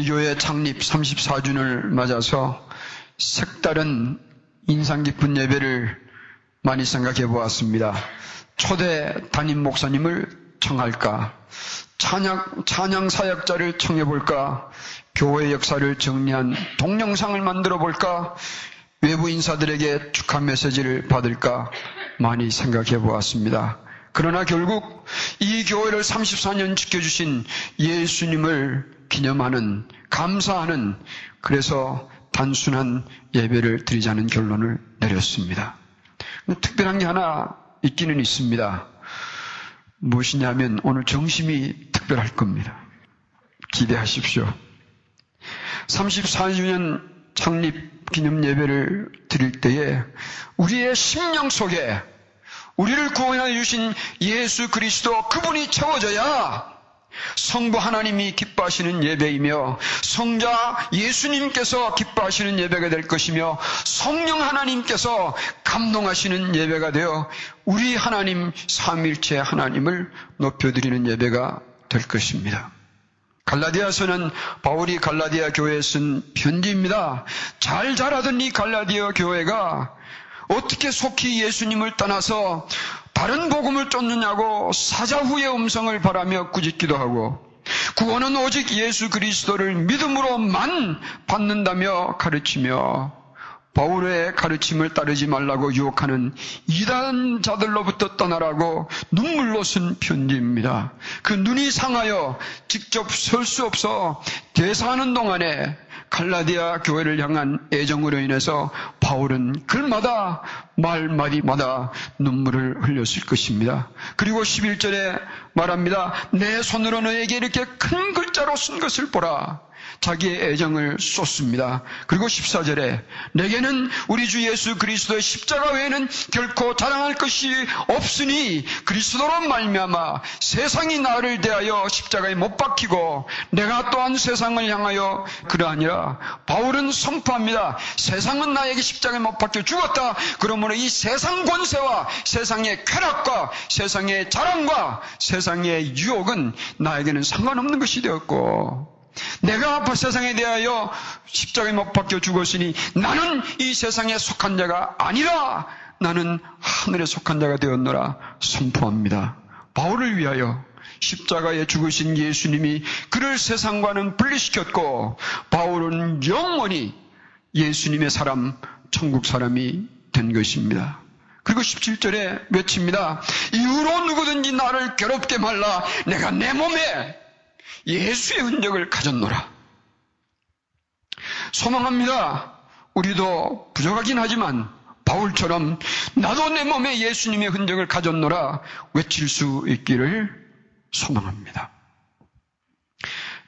이 교회 창립 34주년을 맞아서 색다른 인상 깊은 예배를 많이 생각해 보았습니다. 초대 담임 목사님을 청할까? 찬양, 찬양 사역자를 청해 볼까? 교회 역사를 정리한 동영상을 만들어 볼까? 외부 인사들에게 축하 메시지를 받을까? 많이 생각해 보았습니다. 그러나 결국 이 교회를 34년 지켜주신 예수님을 기념하는, 감사하는, 그래서 단순한 예배를 드리자는 결론을 내렸습니다. 특별한 게 하나 있기는 있습니다. 무엇이냐면 오늘 정심이 특별할 겁니다. 기대하십시오. 34주년 창립 기념 예배를 드릴 때에 우리의 심령 속에 우리를 구원해 주신 예수 그리스도 그분이 채워져야 성부 하나님이 기뻐하시는 예배이며 성자 예수님께서 기뻐하시는 예배가 될 것이며 성령 하나님께서 감동하시는 예배가 되어 우리 하나님 삼일체 하나님을 높여드리는 예배가 될 것입니다. 갈라디아서는 바울이 갈라디아 교회에 쓴 편지입니다. 잘 자라던 이 갈라디아 교회가 어떻게 속히 예수님을 떠나서 다른 복음을 쫓느냐고 사자후의 음성을 바라며 꾸짖기도 하고 구원은 오직 예수 그리스도를 믿음으로만 받는다며 가르치며 바울의 가르침을 따르지 말라고 유혹하는 이단자들로부터 떠나라고 눈물로 쓴 편지입니다. 그 눈이 상하여 직접 설 수 없어 대사하는 동안에 갈라디아 교회를 향한 애정으로 인해서 바울은 글마다 말마디마다 눈물을 흘렸을 것입니다. 그리고 11절에 말합니다. 내 손으로 너에게 이렇게 큰 글자로 쓴 것을 보라. 자기의 애정을 쏟습니다. 그리고 14절에 내게는 우리 주 예수 그리스도의 십자가 외에는 결코 자랑할 것이 없으니 그리스도로 말미암아 세상이 나를 대하여 십자가에 못 박히고 내가 또한 세상을 향하여 그러하니라 바울은 선포합니다. 세상은 나에게 십자가에 못 박혀 죽었다. 그러므로 이 세상 권세와 세상의 쾌락과 세상의 자랑과 세상의 유혹은 나에게는 상관없는 것이 되었고 내가 세상에 대하여 십자가에 못 박혀 죽었으니 나는 이 세상에 속한 자가 아니라 나는 하늘에 속한 자가 되었노라 선포합니다. 바울을 위하여 십자가에 죽으신 예수님이 그를 세상과는 분리시켰고 바울은 영원히 예수님의 사람, 천국 사람이 된 것입니다. 그리고 17절에 외칩니다. 이후로 누구든지 나를 괴롭게 말라 내가 내 몸에 예수의 흔적을 가졌노라. 소망합니다. 우리도 부족하긴 하지만 바울처럼 나도 내 몸에 예수님의 흔적을 가졌노라 외칠 수 있기를 소망합니다.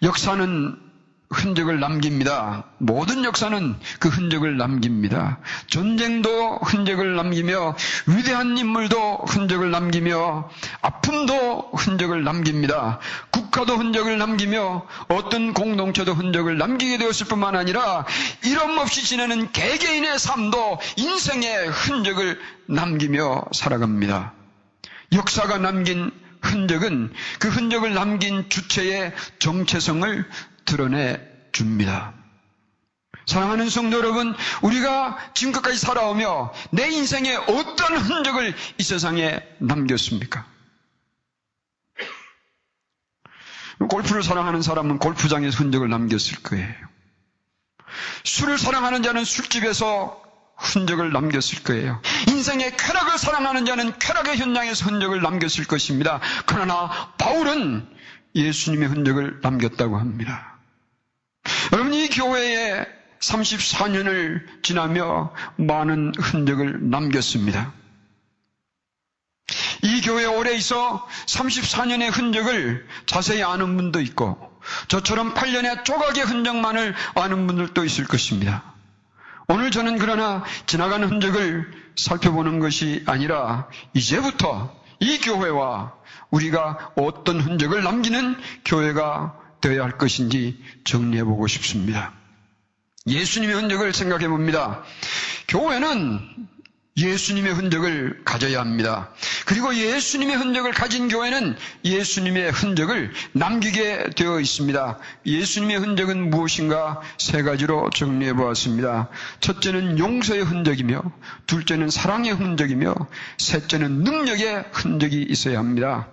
역사는 흔적을 남깁니다. 모든 역사는 그 흔적을 남깁니다. 전쟁도 흔적을 남기며 위대한 인물도 흔적을 남기며 아픔도 흔적을 남깁니다. 국가도 흔적을 남기며 어떤 공동체도 흔적을 남기게 되었을 뿐만 아니라 이름 없이 지내는 개개인의 삶도 인생의 흔적을 남기며 살아갑니다. 역사가 남긴 흔적은 그 흔적을 남긴 주체의 정체성을 드러내 줍니다. 사랑하는 성도 여러분, 우리가 지금까지 살아오며 내 인생에 어떤 흔적을 이 세상에 남겼습니까? 골프를 사랑하는 사람은 골프장에서 흔적을 남겼을 거예요. 술을 사랑하는 자는 술집에서 흔적을 남겼을 거예요. 인생의 쾌락을 사랑하는 자는 쾌락의 현장에서 흔적을 남겼을 것입니다. 그러나 바울은 예수님의 흔적을 남겼다고 합니다. 여러분 이 교회에 34년을 지나며 많은 흔적을 남겼습니다. 이 교회 오래 있어 34년의 흔적을 자세히 아는 분도 있고 저처럼 8년의 조각의 흔적만을 아는 분들도 있을 것입니다. 오늘 저는 그러나 지나가는 흔적을 살펴보는 것이 아니라 이제부터 이 교회와 우리가 어떤 흔적을 남기는 교회가 되어야 할 것인지 정리해 보고 싶습니다. 예수님의 흔적을 생각해 봅니다. 교회는 예수님의 흔적을 가져야 합니다. 그리고 예수님의 흔적을 가진 교회는 예수님의 흔적을 남기게 되어 있습니다. 예수님의 흔적은 무엇인가 세 가지로 정리해 보았습니다. 첫째는 용서의 흔적이며, 둘째는 사랑의 흔적이며, 셋째는 능력의 흔적이 있어야 합니다.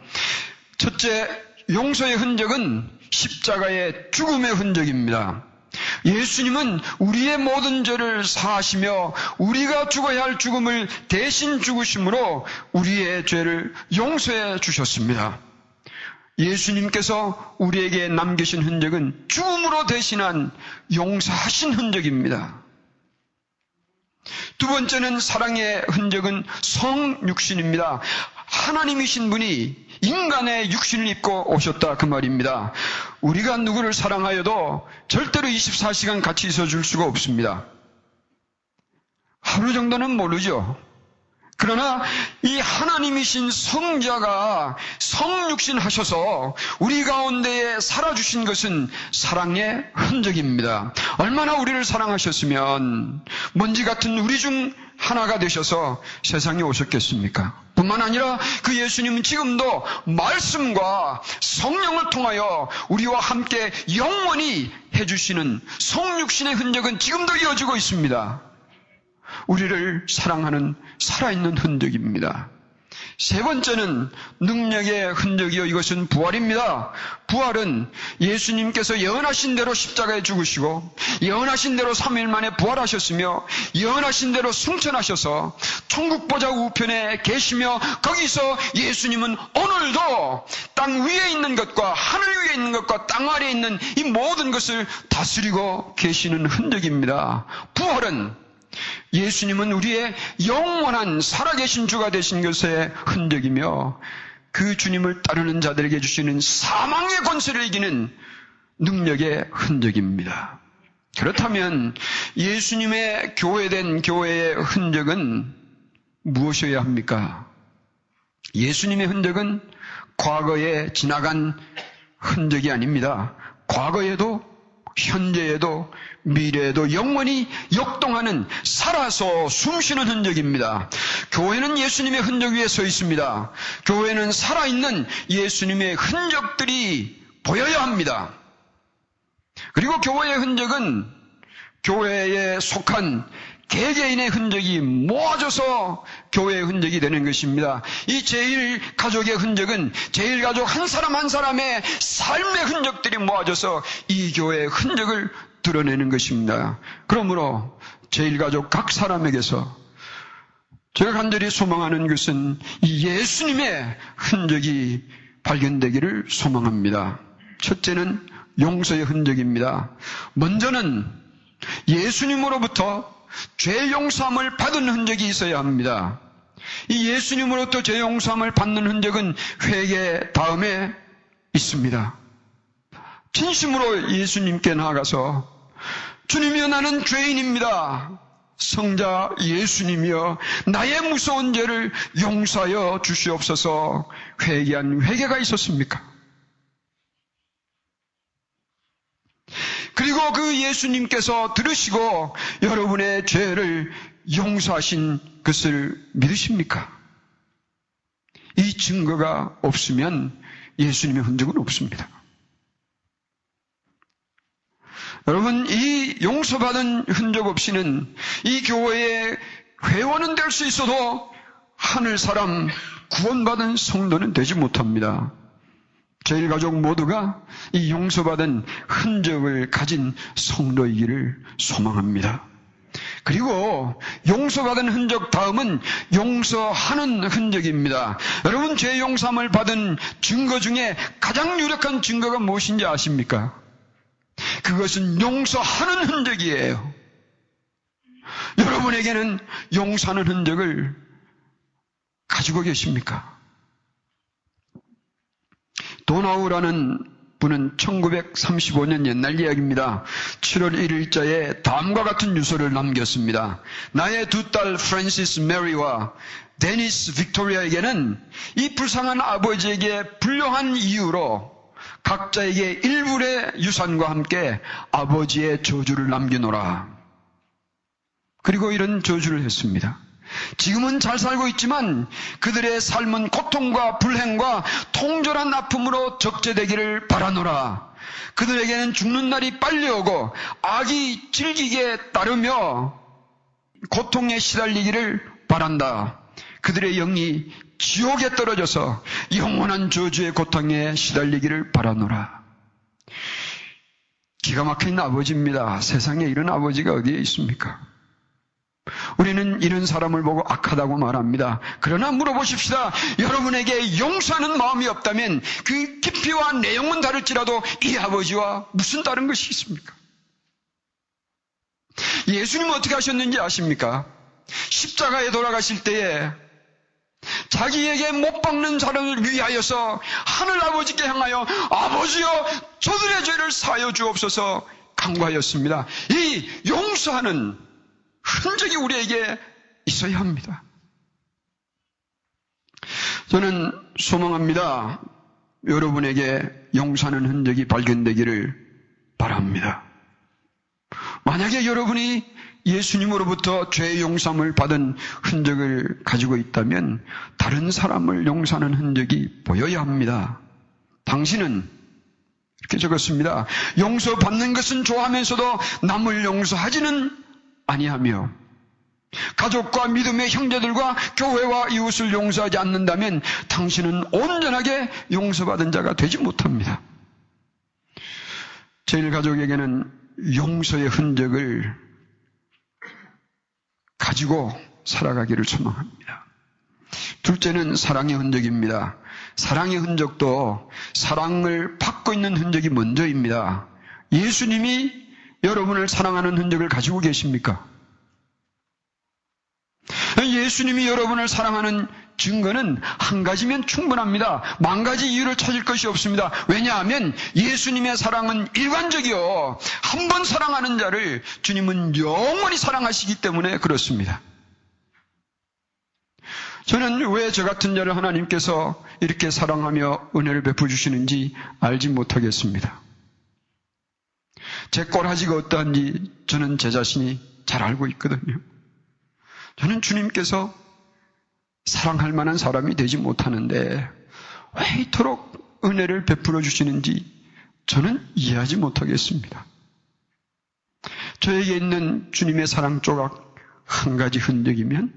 첫째, 용서의 흔적은 십자가의 죽음의 흔적입니다. 예수님은 우리의 모든 죄를 사하시며 우리가 죽어야 할 죽음을 대신 죽으심으로 우리의 죄를 용서해 주셨습니다. 예수님께서 우리에게 남기신 흔적은 죽음으로 대신한 용서하신 흔적입니다. 두 번째는 사랑의 흔적은 성육신입니다. 하나님이신 분이 인간의 육신을 입고 오셨다 그 말입니다. 우리가 누구를 사랑하여도 절대로 24시간 같이 있어 줄 수가 없습니다. 하루 정도는 모르죠. 그러나 이 하나님이신 성자가 성육신 하셔서 우리 가운데에 살아주신 것은 사랑의 흔적입니다. 얼마나 우리를 사랑하셨으면 먼지 같은 우리 중 하나가 되셔서 세상에 오셨겠습니까? 뿐만 아니라 그 예수님은 지금도 말씀과 성령을 통하여 우리와 함께 영원히 해주시는 성육신의 흔적은 지금도 이어지고 있습니다. 우리를 사랑하는 살아있는 흔적입니다. 세 번째는 능력의 흔적이요. 이것은 부활입니다. 부활은 예수님께서 예언하신 대로 십자가에 죽으시고 예언하신 대로 3일 만에 부활하셨으며 예언하신 대로 승천하셔서 천국보좌 우편에 계시며 거기서 예수님은 오늘도 땅 위에 있는 것과 하늘 위에 있는 것과 땅 아래에 있는 이 모든 것을 다스리고 계시는 흔적입니다. 부활은 예수님은 우리의 영원한 살아계신 주가 되신 것의 흔적이며 그 주님을 따르는 자들에게 주시는 사망의 권세를 이기는 능력의 흔적입니다. 그렇다면 예수님의 교회된 교회의 흔적은 무엇이어야 합니까? 예수님의 흔적은 과거에 지나간 흔적이 아닙니다. 과거에도 현재에도 미래에도 영원히 역동하는 살아서 숨쉬는 흔적입니다. 교회는 예수님의 흔적 위에 서 있습니다. 교회는 살아있는 예수님의 흔적들이 보여야 합니다. 그리고 교회의 흔적은 교회에 속한 개개인의 흔적이 모아져서 교회의 흔적이 되는 것입니다. 이 제일 가족의 흔적은 제일 가족 한 사람 한 사람의 삶의 흔적들이 모아져서 이 교회의 흔적을 드러내는 것입니다. 그러므로 제일 가족 각 사람에게서 제가 간절히 소망하는 것은 이 예수님의 흔적이 발견되기를 소망합니다. 첫째는 용서의 흔적입니다. 먼저는 예수님으로부터 죄 용서함을 받은 흔적이 있어야 합니다. 이 예수님으로부터 죄 용서함을 받는 흔적은 회개 다음에 있습니다. 진심으로 예수님께 나아가서 주님이여 나는 죄인입니다. 성자 예수님이여 나의 무서운 죄를 용서하여 주시옵소서 회개한 회개가 있었습니까? 그리고 그 예수님께서 들으시고 여러분의 죄를 용서하신 것을 믿으십니까? 이 증거가 없으면 예수님의 흔적은 없습니다. 여러분, 이 용서받은 흔적 없이는 이 교회의 회원은 될 수 있어도 하늘 사람 구원받은 성도는 되지 못합니다. 저희 가족 모두가 이 용서받은 흔적을 가진 성도이기를 소망합니다. 그리고 용서받은 흔적 다음은 용서하는 흔적입니다. 여러분 죄 용서함을 받은 증거 중에 가장 유력한 증거가 무엇인지 아십니까? 그것은 용서하는 흔적이에요. 여러분에게는 용서하는 흔적을 가지고 계십니까? 도나우라는 분은 1935년 옛날 이야기입니다. 7월 1일자에 다음과 같은 유서를 남겼습니다. 나의 두 딸 프랜시스 메리와 데니스 빅토리아에게는 이 불쌍한 아버지에게 불량한 이유로 각자에게 일불의 유산과 함께 아버지의 저주를 남기노라. 그리고 이런 저주를 했습니다. 지금은 잘 살고 있지만 그들의 삶은 고통과 불행과 통절한 아픔으로 적재되기를 바라노라. 그들에게는 죽는 날이 빨리 오고 악이 즐기게 따르며 고통에 시달리기를 바란다. 그들의 영이 지옥에 떨어져서 영원한 저주의 고통에 시달리기를 바라노라. 기가 막힌 아버지입니다. 세상에 이런 아버지가 어디에 있습니까? 우리는 이런 사람을 보고 악하다고 말합니다. 그러나 물어보십시다. 여러분에게 용서하는 마음이 없다면 그 깊이와 내용은 다를지라도 이 아버지와 무슨 다른 것이 있습니까? 예수님 어떻게 하셨는지 아십니까? 십자가에 돌아가실 때에 자기에게 못 박는 사람을 위하여서 하늘 아버지께 향하여 아버지여 저들의 죄를 사여 주옵소서 강구하였습니다. 이 용서하는 흔적이 우리에게 있어야 합니다. 저는 소망합니다. 여러분에게 용서하는 흔적이 발견되기를 바랍니다. 만약에 여러분이 예수님으로부터 죄 용서함을 받은 흔적을 가지고 있다면 다른 사람을 용서하는 흔적이 보여야 합니다. 당신은 이렇게 적었습니다. 용서받는 것은 좋아하면서도 남을 용서하지는 아니하며 가족과 믿음의 형제들과 교회와 이웃을 용서하지 않는다면 당신은 온전하게 용서받은 자가 되지 못합니다. 제일 가족에게는 용서의 흔적을 가지고 살아가기를 소망합니다. 둘째는 사랑의 흔적입니다. 사랑의 흔적도 사랑을 받고 있는 흔적이 먼저입니다. 예수님이 여러분을 사랑하는 흔적을 가지고 계십니까? 예수님이 여러분을 사랑하는 증거는 한 가지면 충분합니다. 만 가지 이유를 찾을 것이 없습니다. 왜냐하면 예수님의 사랑은 일관적이요. 한 번 사랑하는 자를 주님은 영원히 사랑하시기 때문에 그렇습니다. 저는 왜 저 같은 자를 하나님께서 이렇게 사랑하며 은혜를 베풀어 주시는지 알지 못하겠습니다. 제 꼬라지가 어떠한지 저는 제 자신이 잘 알고 있거든요. 저는 주님께서 사랑할 만한 사람이 되지 못하는데 왜 이토록 은혜를 베풀어 주시는지 저는 이해하지 못하겠습니다. 저에게 있는 주님의 사랑 조각 한 가지 흔적이면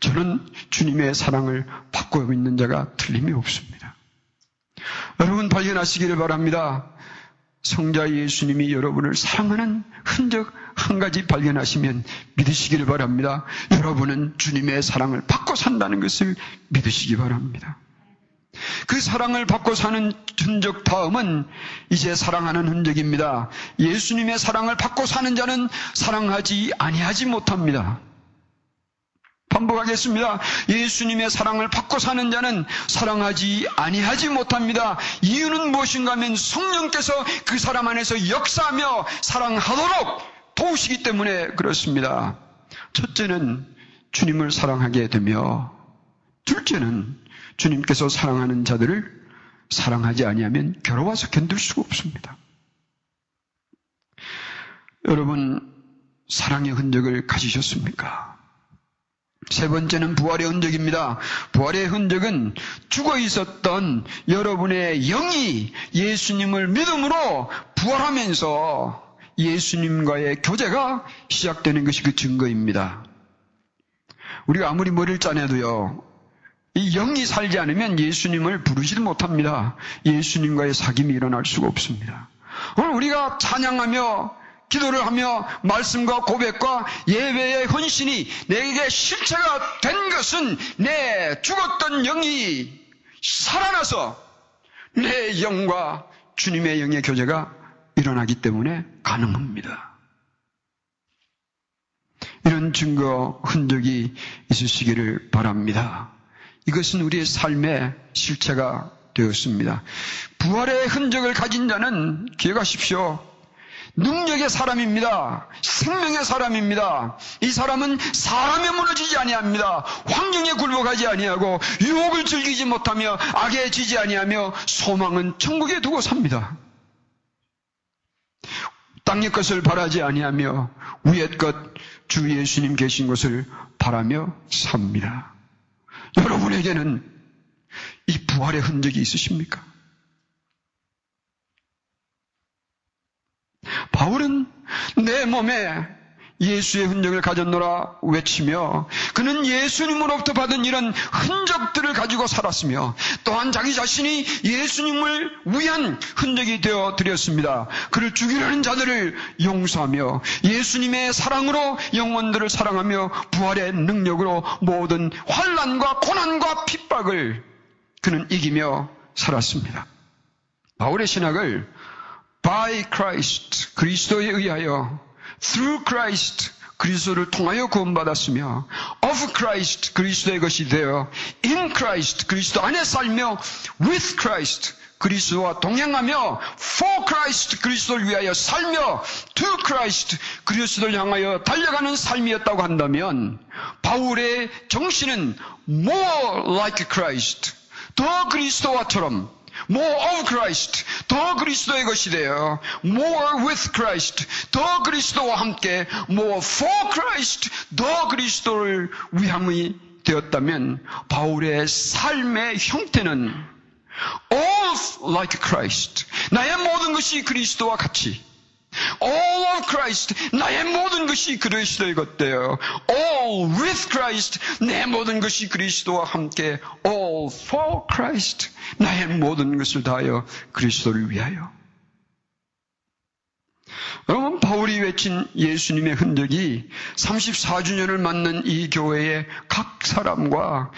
저는 주님의 사랑을 받고 있는 자가 틀림이 없습니다. 여러분 발견하시기를 바랍니다. 성자 예수님이 여러분을 사랑하는 흔적 한 가지 발견하시면 믿으시기를 바랍니다. 여러분은 주님의 사랑을 받고 산다는 것을 믿으시기 바랍니다. 그 사랑을 받고 사는 흔적 다음은 이제 사랑하는 흔적입니다. 예수님의 사랑을 받고 사는 자는 사랑하지 아니하지 못합니다. 반복하겠습니다. 예수님의 사랑을 받고 사는 자는 사랑하지 아니하지 못합니다. 이유는 무엇인가 하면 성령께서 그 사람 안에서 역사하며 사랑하도록 도우시기 때문에 그렇습니다. 첫째는 주님을 사랑하게 되며 둘째는 주님께서 사랑하는 자들을 사랑하지 아니하면 괴로워서 견딜 수가 없습니다. 여러분 사랑의 흔적을 가지셨습니까? 세 번째는 부활의 흔적입니다. 부활의 흔적은 죽어 있었던 여러분의 영이 예수님을 믿음으로 부활하면서 예수님과의 교제가 시작되는 것이 그 증거입니다. 우리가 아무리 머리를 짜내도요, 이 영이 살지 않으면 예수님을 부르지를 못합니다. 예수님과의 사귐이 일어날 수가 없습니다. 오늘 우리가 찬양하며 기도를 하며 말씀과 고백과 예배의 헌신이 내게 실체가 된 것은 내 죽었던 영이 살아나서 내 영과 주님의 영의 교제가 일어나기 때문에 가능합니다. 이런 증거 흔적이 있으시기를 바랍니다. 이것은 우리의 삶의 실체가 되었습니다. 부활의 흔적을 가진 자는 기억하십시오. 능력의 사람입니다. 생명의 사람입니다. 이 사람은 사람에 무너지지 아니합니다. 환경에 굴복하지 아니하고 유혹을 즐기지 못하며 악에 지지 아니하며 소망은 천국에 두고 삽니다. 땅의 것을 바라지 아니하며 위의 것 주 예수님 계신 것을 바라며 삽니다. 여러분에게는 이 부활의 흔적이 있으십니까? 바울은 내 몸에 예수의 흔적을 가졌노라 외치며 그는 예수님으로부터 받은 이런 흔적들을 가지고 살았으며 또한 자기 자신이 예수님을 위한 흔적이 되어 드렸습니다. 그를 죽이려는 자들을 용서하며 예수님의 사랑으로 영혼들을 사랑하며 부활의 능력으로 모든 환란과 고난과 핍박을 그는 이기며 살았습니다. 바울의 신학을 by Christ 그리스도에 의하여 through Christ 그리스도를 통하여 구원받았으며 of Christ 그리스도의 것이 되어 in Christ 그리스도 안에 살며 with Christ 그리스도와 동행하며 for Christ 그리스도를 위하여 살며 to Christ 그리스도를 향하여 달려가는 삶이었다고 한다면 바울의 정신은 more like Christ 더 그리스도와처럼 more of Christ, 더 그리스도의 것이 되어 more with Christ, 더 그리스도와 함께 more for Christ, 더 그리스도를 위함이 되었다면 바울의 삶의 형태는 all like Christ, 나의 모든 것이 그리스도와 같이 Christ. 나의 모든 것이 그리스도의 것되어 All with Christ. 내 모든 것이 그리스도와 함께 All for Christ. 나의 모든 것을 다하여 그리스도를 위하여. 여러분, 바울이 외친 예수님의 흔적이 34주년을 맞는 이 교회의 각 사람과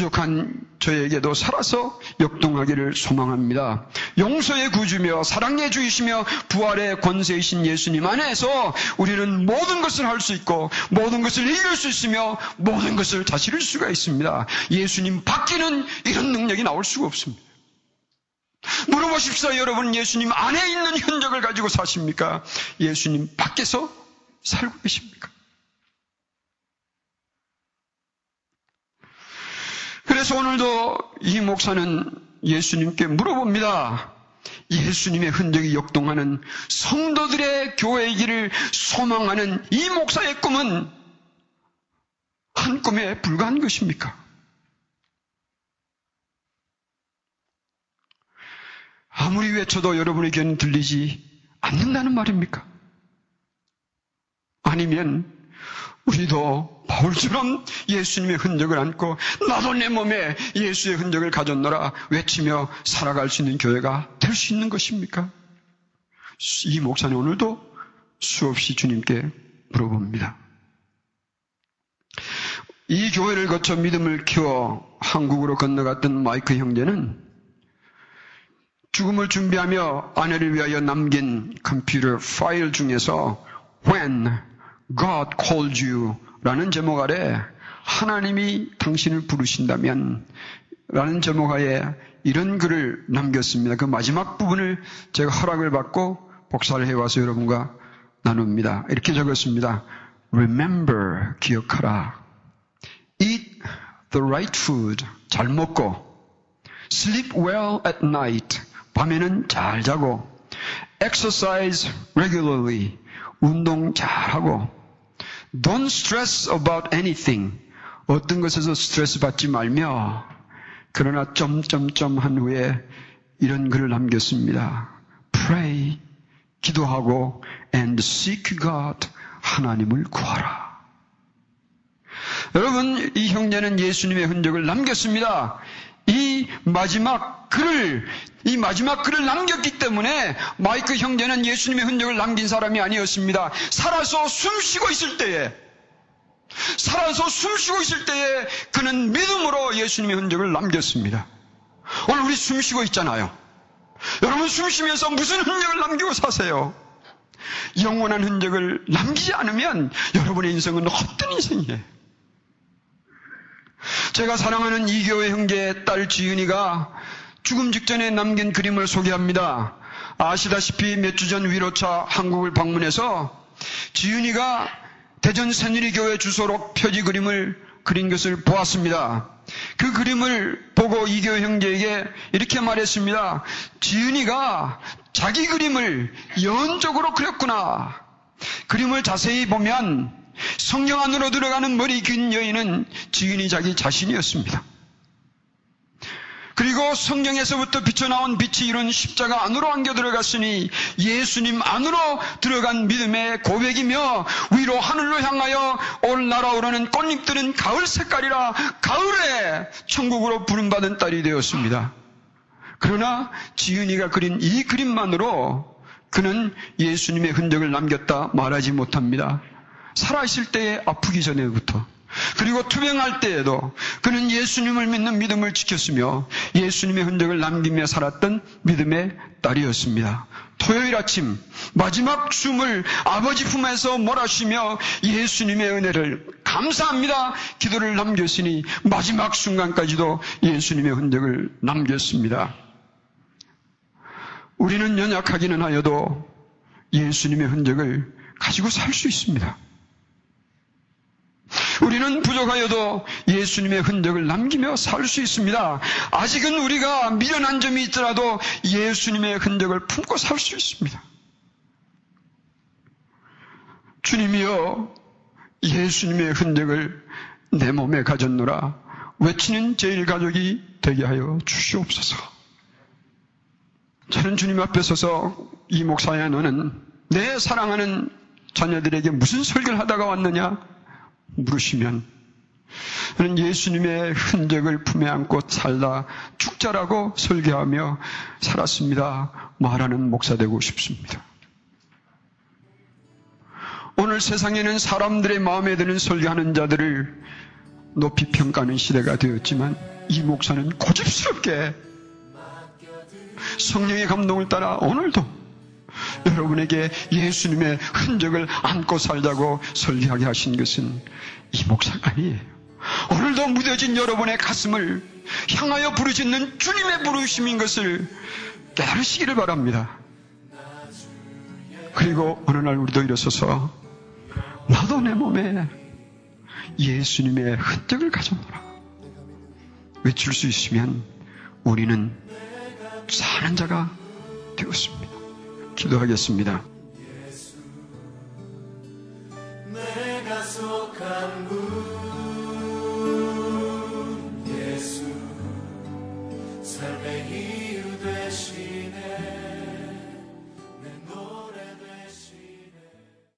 부족한 저에게도 살아서 역동하기를 소망합니다. 용서의 구주며 사랑의 주이시며 부활의 권세이신 예수님 안에서 우리는 모든 것을 할 수 있고 모든 것을 이길 수 있으며 모든 것을 다스릴 수가 있습니다. 예수님 밖에는 이런 능력이 나올 수가 없습니다. 물어보십시오. 여러분 예수님 안에 있는 흔적을 가지고 사십니까? 예수님 밖에서 살고 계십니까? 그래서 오늘도 이 목사는 예수님께 물어봅니다. 예수님의 흔적이 역동하는 성도들의 교회이기를 소망하는 이 목사의 꿈은 한 꿈에 불과한 것입니까? 아무리 외쳐도 여러분에게는 들리지 않는다는 말입니까? 아니면 우리도 바울처럼 예수님의 흔적을 안고 나도 내 몸에 예수의 흔적을 가졌노라 외치며 살아갈 수 있는 교회가 될 수 있는 것입니까? 이 목사는 오늘도 수없이 주님께 물어봅니다. 이 교회를 거쳐 믿음을 키워 한국으로 건너갔던 마이크 형제는 죽음을 준비하며 아내를 위하여 남긴 컴퓨터 파일 중에서 When God called you 라는 제목 아래 하나님이 당신을 부르신다면 라는 제목 하에 이런 글을 남겼습니다. 그 마지막 부분을 제가 허락을 받고 복사를 해와서 여러분과 나눕니다. 이렇게 적었습니다. Remember, 기억하라. Eat the right food, 잘 먹고. Sleep well at night, 밤에는 잘 자고. Exercise regularly, 운동 잘 하고. Don't stress about anything. 어떤 것에서 스트레스 받지 말며, 그러나 점점점 한 후에 이런 글을 남겼습니다. Pray, 기도하고, and seek God, 하나님을 구하라. 여러분, 이 형제는 예수님의 흔적을 남겼습니다. 이 마지막 글을, 이 마지막 글을 남겼기 때문에 마이크 형제는 예수님의 흔적을 남긴 사람이 아니었습니다. 살아서 숨 쉬고 있을 때에, 살아서 숨 쉬고 있을 때에 그는 믿음으로 예수님의 흔적을 남겼습니다. 오늘 우리 숨 쉬고 있잖아요. 여러분 숨 쉬면서 무슨 흔적을 남기고 사세요? 영원한 흔적을 남기지 않으면 여러분의 인생은 헛된 인생이에요. 제가 사랑하는 이교회 형제의 딸 지은이가 죽음 직전에 남긴 그림을 소개합니다. 아시다시피 몇 주 전 위로차 한국을 방문해서 지은이가 대전 새누리교회 주소록 표지 그림을 그린 것을 보았습니다. 그 그림을 보고 이교 형제에게 이렇게 말했습니다. 지은이가 자기 그림을 연적으로 그렸구나. 그림을 자세히 보면 성령 안으로 들어가는 머리 긴 여인은 지은이 자기 자신이었습니다. 그리고 성경에서부터 비쳐나온 빛이 이룬 십자가 안으로 안겨 들어갔으니 예수님 안으로 들어간 믿음의 고백이며 위로 하늘로 향하여 올 날아오르는 꽃잎들은 가을 색깔이라 가을에 천국으로 부름받은 딸이 되었습니다. 그러나 지은이가 그린 이 그림만으로 그는 예수님의 흔적을 남겼다 말하지 못합니다. 살아있을 때에 아프기 전에부터 그리고 투병할 때에도 그는 예수님을 믿는 믿음을 지켰으며 예수님의 흔적을 남기며 살았던 믿음의 딸이었습니다. 토요일 아침 마지막 춤을 아버지 품에서 몰아쉬며 예수님의 은혜를 감사합니다. 기도를 남겼으니 마지막 순간까지도 예수님의 흔적을 남겼습니다. 우리는 연약하기는 하여도 예수님의 흔적을 가지고 살 수 있습니다. 우리는 부족하여도 예수님의 흔적을 남기며 살 수 있습니다. 아직은 우리가 미련한 점이 있더라도 예수님의 흔적을 품고 살 수 있습니다. 주님이여 예수님의 흔적을 내 몸에 가졌노라 외치는 제일 가족이 되게 하여 주시옵소서. 저는 주님 앞에 서서 이 목사야 너는 내 사랑하는 자녀들에게 무슨 설교를 하다가 왔느냐? 물으시면 저는 예수님의 흔적을 품에 안고 살다 축자라고 설교하며 살았습니다. 말하는 목사 되고 싶습니다. 오늘 세상에는 사람들의 마음에 드는 설교하는 자들을 높이 평가하는 시대가 되었지만 이 목사는 고집스럽게 성령의 감동을 따라 오늘도 여러분에게 예수님의 흔적을 안고 살자고 설계하게 하신 것은 이 목사가 아니에요. 오늘도 무뎌진 여러분의 가슴을 향하여 부르짖는 주님의 부르심인 것을 깨달으시기를 바랍니다. 그리고 어느 날 우리도 일어서서 나도 내 몸에 예수님의 흔적을 가져노라. 외칠 수 있으면 우리는 사는 자가 되었습니다. 기도하겠습니다.